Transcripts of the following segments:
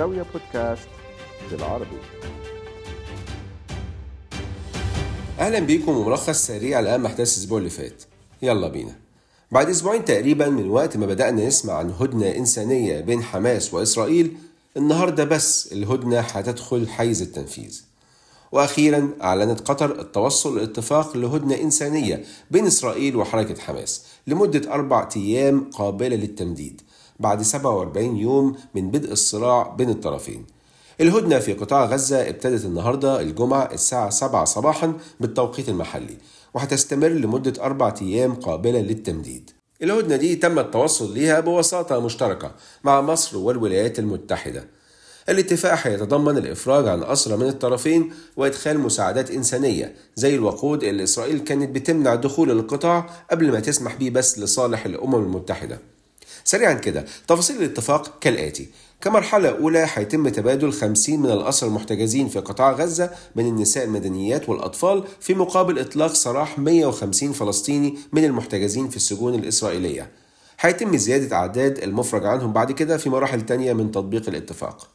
زاوية بودكاست بالعربي. أهلا بيكم وملخص سريع لأهم أحداث الأسبوع اللي فات. يلا بينا. بعد أسبوعين تقريبا من وقت ما بدأنا نسمع عن هدنة إنسانية بين حماس وإسرائيل النهارده بس الهدنة هتدخل حيز التنفيذ. وأخيرا أعلنت قطر التوصل لاتفاق لهدنة إنسانية بين إسرائيل وحركة حماس لمدة أربع أيام قابلة للتمديد. بعد 47 يوم من بدء الصراع بين الطرفين. الهدنة في قطاع غزة ابتدت النهاردة الجمعة الساعة 7 صباحا بالتوقيت المحلي وهتستمر لمدة أربع أيام قابلة للتمديد. الهدنة دي تم التوصل ليها بوساطة مشتركة مع مصر والولايات المتحدة. الاتفاق هيتضمن الإفراج عن أسرى من الطرفين وإدخال مساعدات إنسانية زي الوقود اللي إسرائيل كانت بتمنع دخول القطاع قبل ما تسمح بيه بس لصالح الأمم المتحدة. سريعا كده. تفاصيل الاتفاق كالآتي. كمرحلة أولى هيتم تبادل 50 من الأسرى المحتجزين في قطاع غزة من النساء المدنيات والأطفال في مقابل إطلاق سراح 150 فلسطيني من المحتجزين في السجون الإسرائيلية. هيتم زيادة أعداد المفرج عنهم بعد كده في مراحل تانية من تطبيق الاتفاق.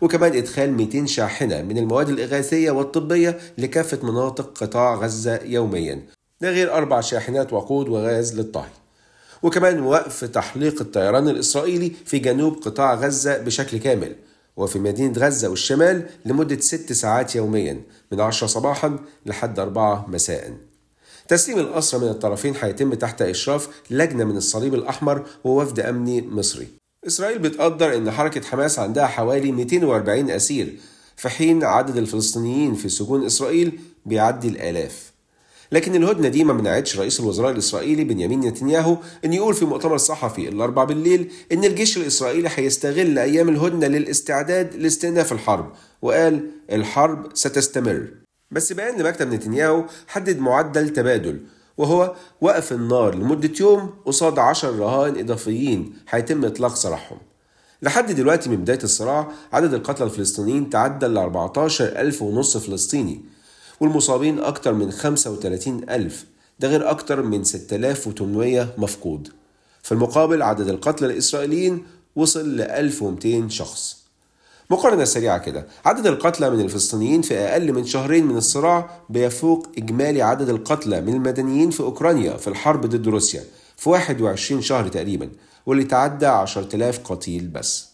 وكمان إدخال 200 شاحنة من المواد الإغاثية والطبية لكافة مناطق قطاع غزة يوميا. ده غير أربع شاحنات وقود وغاز للطهي. وكمان وقف تحليق الطيران الإسرائيلي في جنوب قطاع غزة بشكل كامل وفي مدينة غزة والشمال لمدة ست ساعات يوميا من 10 صباحا لحد 4 مساء. تسليم الأسرى من الطرفين هيتم تحت إشراف لجنة من الصليب الأحمر ووفد أمني مصري. إسرائيل بتقدر إن حركة حماس عندها حوالي 240 أسير في حين عدد الفلسطينيين في سجون إسرائيل بيعدي الآلاف. لكن الهدنة دي ما منعتش رئيس الوزراء الإسرائيلي بنيامين نتنياهو أن يقول في مؤتمر صحفي الأربع بالليل أن الجيش الإسرائيلي هيستغل أيام الهدنة للاستعداد لاستئناف الحرب وقال الحرب ستستمر. بس بيان لمكتب نتنياهو حدد معدل تبادل وهو وقف النار لمدة يوم قصاد عشر رهائن إضافيين هيتم إطلاق سراحهم لحد دلوقتي من بداية الصراع عدد القتلى الفلسطينيين تعدى ل 14 ألف ونص فلسطيني. والمصابين أكتر من 35 ألف ده غير أكتر من 6800 مفقود. في المقابل عدد القتلى الإسرائيليين وصل ل 1200 شخص. مقارنة سريعة كده عدد القتلى من الفلسطينيين في أقل من شهرين من الصراع بيفوق إجمالي عدد القتلى من المدنيين في أوكرانيا في الحرب ضد روسيا في 21 شهر تقريبا واللي تعدى 10000 قتيل بس.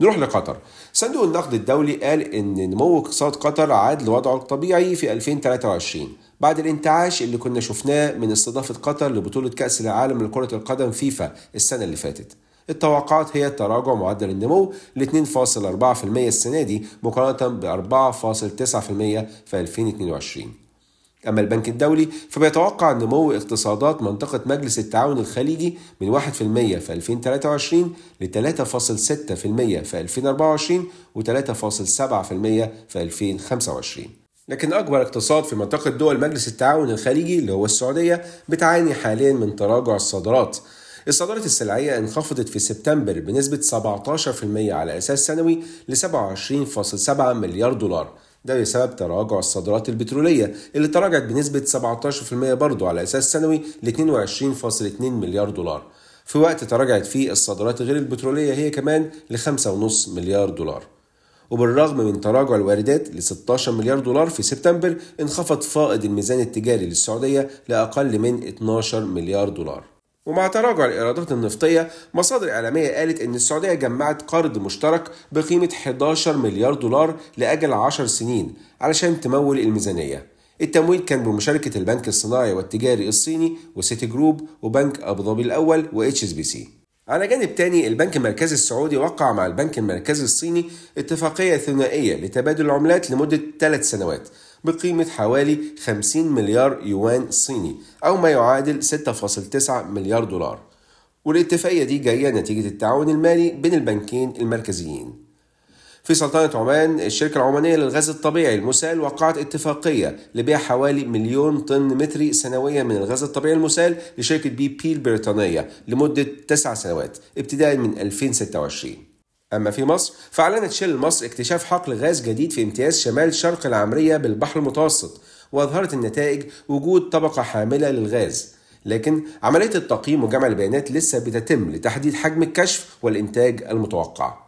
نروح لقطر. صندوق النقد الدولي قال إن نمو اقتصاد قطر عاد لوضعه الطبيعي في 2023 بعد الانتعاش اللي كنا شفناه من استضافة قطر لبطولة كأس العالم لكرة القدم فيفا السنة اللي فاتت. التوقعات هي تراجع معدل النمو ل 2.4% السنة دي مقارنة ب 4.9% في 2022 أما البنك الدولي فبيتوقع نمو اقتصادات منطقة مجلس التعاون الخليجي من 1% في 2023 ل 3.6% في 2024 و 3.7% في 2025 لكن أكبر اقتصاد في منطقة دول مجلس التعاون الخليجي اللي هو السعودية بتعاني حاليا من تراجع الصادرات. الصادرات السلعية انخفضت في سبتمبر بنسبة 17% على أساس سنوي ل 27.7 مليار دولار. ده بسبب تراجع الصادرات البترولية اللي تراجعت بنسبة 17% برضه على أساس سنوي ل 22.2 مليار دولار. في وقت تراجعت فيه الصادرات غير البترولية هي كمان ل 5.5 مليار دولار. وبالرغم من تراجع الواردات ل 16 مليار دولار في سبتمبر انخفض فائض الميزان التجاري للسعودية لأقل من 12 مليار دولار. ومع تراجع الإيرادات النفطية مصادر إعلامية قالت إن السعودية جمعت قرض مشترك بقيمة 11 مليار دولار لأجل 10 سنين علشان تمول الميزانية. التمويل كان بمشاركة البنك الصناعي والتجاري الصيني و Citigroup وبنك أبو ظبي الأول و HSBC. على جانب تاني البنك المركزي السعودي وقع مع البنك المركزي الصيني اتفاقية ثنائية لتبادل العملات لمدة ثلاث سنوات. بقيمة حوالي 50 مليار يوان صيني أو ما يعادل 6.9 مليار دولار. والاتفاقية دي جاية نتيجة التعاون المالي بين البنكين المركزيين. في سلطنة عمان الشركة العمانية للغاز الطبيعي المسال وقعت اتفاقية لبيع حوالي مليون طن متري سنويا من الغاز الطبيعي المسال لشركة بي بي البريطانية لمدة تسع سنوات ابتداء من 2026 أما في مصر فأعلنت شيل مصر اكتشاف حقل غاز جديد في امتياز شمال شرق العمرية بالبحر المتوسط وأظهرت النتائج وجود طبقة حاملة للغاز. لكن عملية التقييم وجمع البيانات لسه بتتم لتحديد حجم الكشف والإنتاج المتوقع.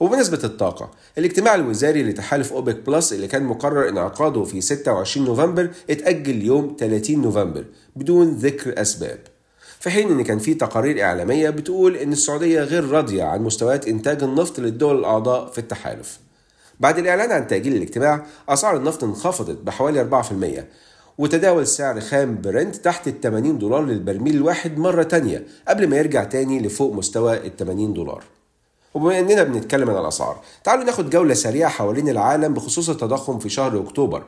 وبمناسبة الطاقة الاجتماع الوزاري لتحالف أوبك بلس اللي كان مقرر انعقاده في 26 نوفمبر اتأجل ليوم 30 نوفمبر بدون ذكر أسباب. في حين إن كان في تقارير إعلامية بتقول إن السعودية غير راضية عن مستويات إنتاج النفط للدول الأعضاء في التحالف. بعد الإعلان عن تأجيل الاجتماع أسعار النفط انخفضت بحوالي 4% وتداول سعر خام برنت تحت ال 80 دولار للبرميل الواحد مرة تانية قبل ما يرجع تاني لفوق مستوى ال 80 دولار وبما إننا بنتكلم عن الأسعار تعالوا ناخد جولة سريعة حوالين العالم بخصوص التضخم في شهر أكتوبر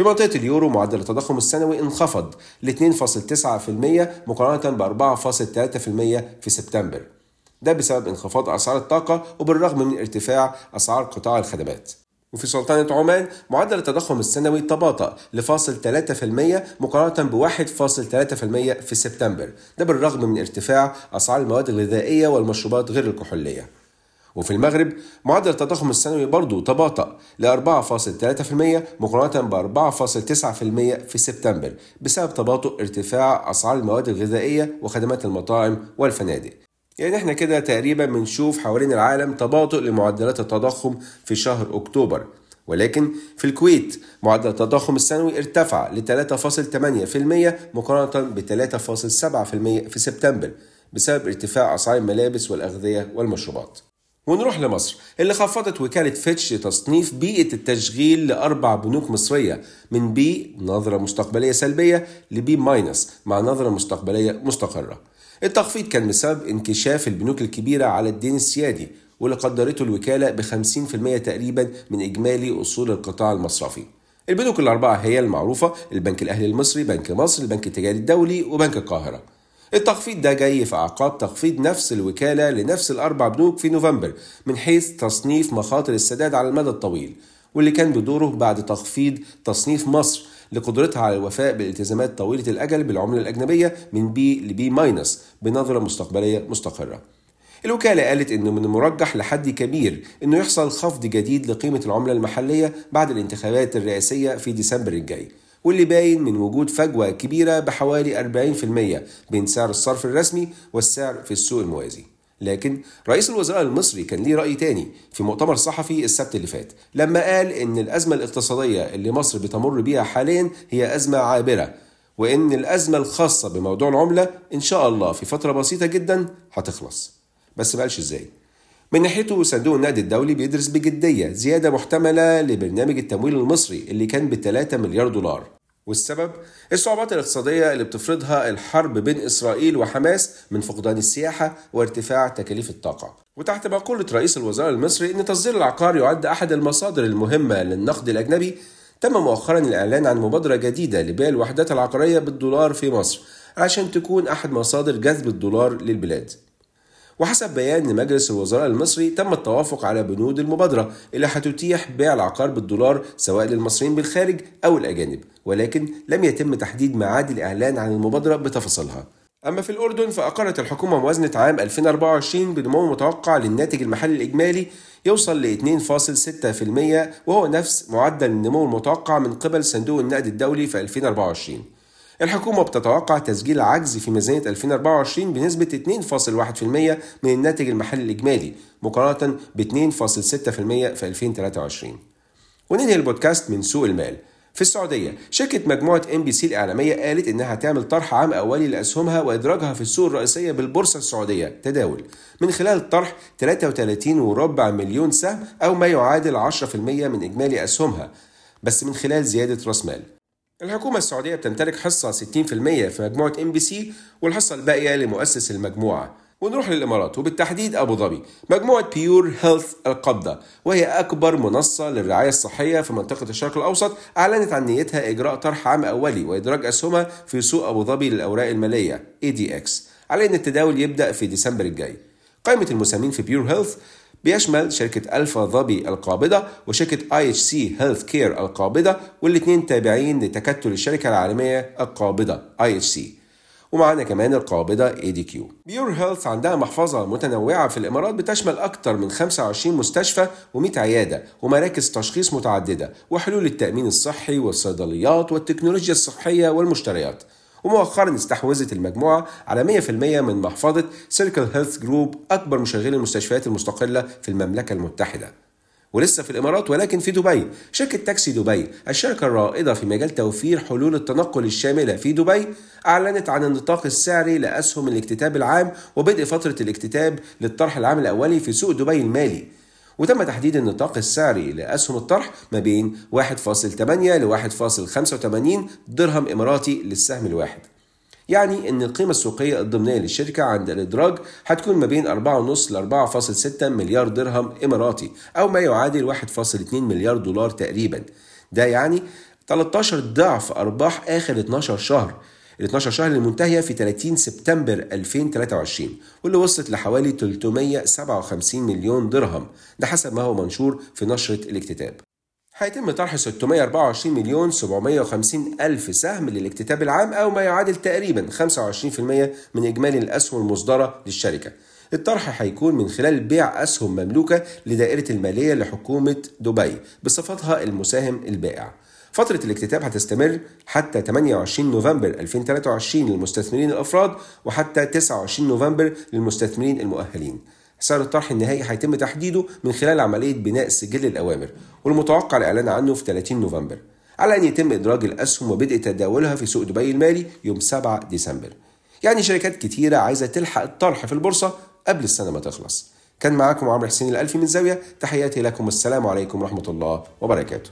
في منطقة اليورو معدل التضخم السنوي انخفض ل 2.9% مقارنة ب 4.3% في سبتمبر. ده بسبب انخفاض أسعار الطاقة وبالرغم من ارتفاع أسعار قطاع الخدمات. وفي سلطنة عمان معدل التضخم السنوي تباطأ لفاصل 3% مقارنة ب 1.3% في سبتمبر. ده بالرغم من ارتفاع أسعار المواد الغذائية والمشروبات غير الكحولية. وفي المغرب معدل التضخم السنوي برضه تباطأ ل 4.3% مقارنة ب 4.9% في سبتمبر بسبب تباطؤ ارتفاع أسعار المواد الغذائية وخدمات المطاعم والفنادق يعني إحنا كده تقريبا بنشوف حوالين العالم تباطؤ لمعدلات التضخم في شهر أكتوبر ولكن في الكويت معدل التضخم السنوي ارتفع ل 3.8% مقارنة ب 3.7% في سبتمبر بسبب ارتفاع أسعار الملابس والأغذية والمشروبات. ونروح لمصر اللي خفضت وكالة فيتش تصنيف بيئة التشغيل لأربع بنوك مصرية من B نظرة مستقبلية سلبية ل B minus مع نظرة مستقبلية مستقرة. التخفيض كان بسبب انكشاف البنوك الكبيرة على الدين السيادي واللي قدرته الوكالة ب 50% تقريبا من إجمالي أصول القطاع المصرفي. البنوك الأربعة هي المعروفة البنك الأهلي المصري، بنك مصر، البنك التجاري الدولي، وبنك القاهرة. التخفيض ده جاي في أعقاب تخفيض نفس الوكالة لنفس الأربع بنوك في نوفمبر من حيث تصنيف مخاطر السداد على المدى الطويل واللي كان بدوره بعد تخفيض تصنيف مصر لقدرتها على الوفاء بالالتزامات طويلة الأجل بالعملة الأجنبية من B ل B minus بنظرة مستقبلية مستقرة. الوكالة قالت إنه من المرجح لحد كبير إنه يحصل خفض جديد لقيمة العملة المحلية بعد الانتخابات الرئاسية في ديسمبر الجاي. واللي باين من وجود فجوة كبيرة بحوالي 40% بين سعر الصرف الرسمي والسعر في السوق الموازي. لكن رئيس الوزراء المصري كان ليه رأي تاني في مؤتمر صحفي السبت اللي فات لما قال إن الأزمة الاقتصادية اللي مصر بتمر بيها حاليا هي أزمة عابرة وإن الأزمة الخاصة بموضوع العملة إن شاء الله في فترة بسيطة جدا هتخلص. بس ما قالش إزاي؟ من ناحيته صندوق النقد الدولي بيدرس بجدية زيادة محتملة لبرنامج التمويل المصري اللي كان ب 3 مليار دولار. والسبب؟ الصعوبات الاقتصادية اللي بتفرضها الحرب بين إسرائيل وحماس من فقدان السياحة وارتفاع تكاليف الطاقة. وتحت مقولة رئيس الوزراء المصري أن تصدير العقار يعد أحد المصادر المهمة للنقد الأجنبي تم مؤخرا الإعلان عن مبادرة جديدة لبيع الوحدات العقارية بالدولار في مصر عشان تكون أحد مصادر جذب الدولار للبلاد. وحسب بيان لمجلس الوزراء المصري تم التوافق على بنود المبادرة اللي هتتيح بيع العقار بالدولار سواء للمصريين بالخارج أو الأجانب ولكن لم يتم تحديد ميعاد الإعلان عن المبادرة بتفاصيلها. أما في الأردن فأقرت الحكومة موازنة عام 2024 بنمو متوقع للناتج المحلي الإجمالي يوصل ل 2.6% وهو نفس معدل النمو المتوقع من قبل صندوق النقد الدولي في 2024 الحكومة بتتوقع تسجيل عجز في ميزانية 2024 بنسبة 2.1% من الناتج المحلي الإجمالي مقارنة ب 2.6% في 2023 وننهي البودكاست من سوق المال. في السعودية شركة مجموعة MBC الإعلامية قالت إنها تعمل طرح عام أولي لأسهمها وإدراجها في السوق الرئيسية بالبورصة السعودية. تداول من خلال طرح 33.4 مليون سهم أو ما يعادل 10% من إجمالي أسهمها بس من خلال زيادة رأس مال. الحكومة السعودية بتمتلك حصة 60% في مجموعة MBC والحصة الباقية لمؤسس المجموعة. ونروح للإمارات وبالتحديد أبو ظبي. مجموعة PureHealth القابضة وهي أكبر منصة للرعاية الصحية في منطقة الشرق الأوسط أعلنت عن نيتها إجراء طرح عام أولي وإدراج أسهمها في سوق أبو ظبي للأوراق المالية ADX على أن التداول يبدأ في ديسمبر الجاي. قائمة المساهمين في PureHealth بيشمل شركة ألفا ظبي القابضة وشركة IHC Healthcare القابضة والاثنين تابعين لتكتل الشركة العالمية القابضة IHC. ومعانا كمان القابضة ADQ PureHealth عندها محفظة متنوعة في الإمارات بتشمل أكثر من 25 مستشفى و100 عيادة ومراكز تشخيص متعددة وحلول التأمين الصحي والصيدليات والتكنولوجيا الصحية والمشتريات. ومؤخرا استحوذت المجموعة على 100% من محفظة Circle Health Group أكبر مشغلي المستشفيات المستقلة في المملكة المتحدة. ولسه في الإمارات ولكن في دبي. شركة تاكسي دبي الشركة الرائدة في مجال توفير حلول التنقل الشاملة في دبي أعلنت عن النطاق السعري لأسهم الاكتتاب العام وبدء فترة الاكتتاب للطرح العام الأولي في سوق دبي المالي. وتم تحديد النطاق السعري لأسهم الطرح ما بين 1.8 ل 1.85 درهم إماراتي للسهم الواحد. يعني إن القيمة السوقية الضمنية للشركة عند الإدراج هتكون ما بين 4.5 ل 4.6 مليار درهم إماراتي أو ما يعادل 1.2 مليار دولار تقريبا. ده يعني 13 ضعف أرباح آخر 12 شهر. ال 12 شهر المنتهية في 30 سبتمبر 2023 واللي وصلت لحوالي 357 مليون درهم. ده حسب ما هو منشور في نشرة الاكتتاب. هيتم طرح 624 مليون 750 ألف سهم للاكتتاب العام أو ما يعادل تقريبا 25% من إجمالي الأسهم المصدرة للشركة. الطرح هيكون من خلال بيع أسهم مملوكة لدائرة المالية لحكومة دبي بصفتها المساهم البائع. فترة الاكتتاب هتستمر حتى 28 نوفمبر 2023 للمستثمرين الأفراد وحتى 29 نوفمبر للمستثمرين المؤهلين. سعر الطرح النهائي هيتم تحديده من خلال عملية بناء سجل الأوامر والمتوقع الإعلان عنه في 30 نوفمبر. على أن يتم إدراج الأسهم وبدء تداولها في سوق دبي المالي يوم 7 ديسمبر. يعني شركات كتيرة عايزة تلحق الطرح في البورصة قبل السنة ما تخلص. كان معاكم عمرو حسين الألفي من زاوية تحياتي لكم السلام عليكم ورحمة الله وبركاته.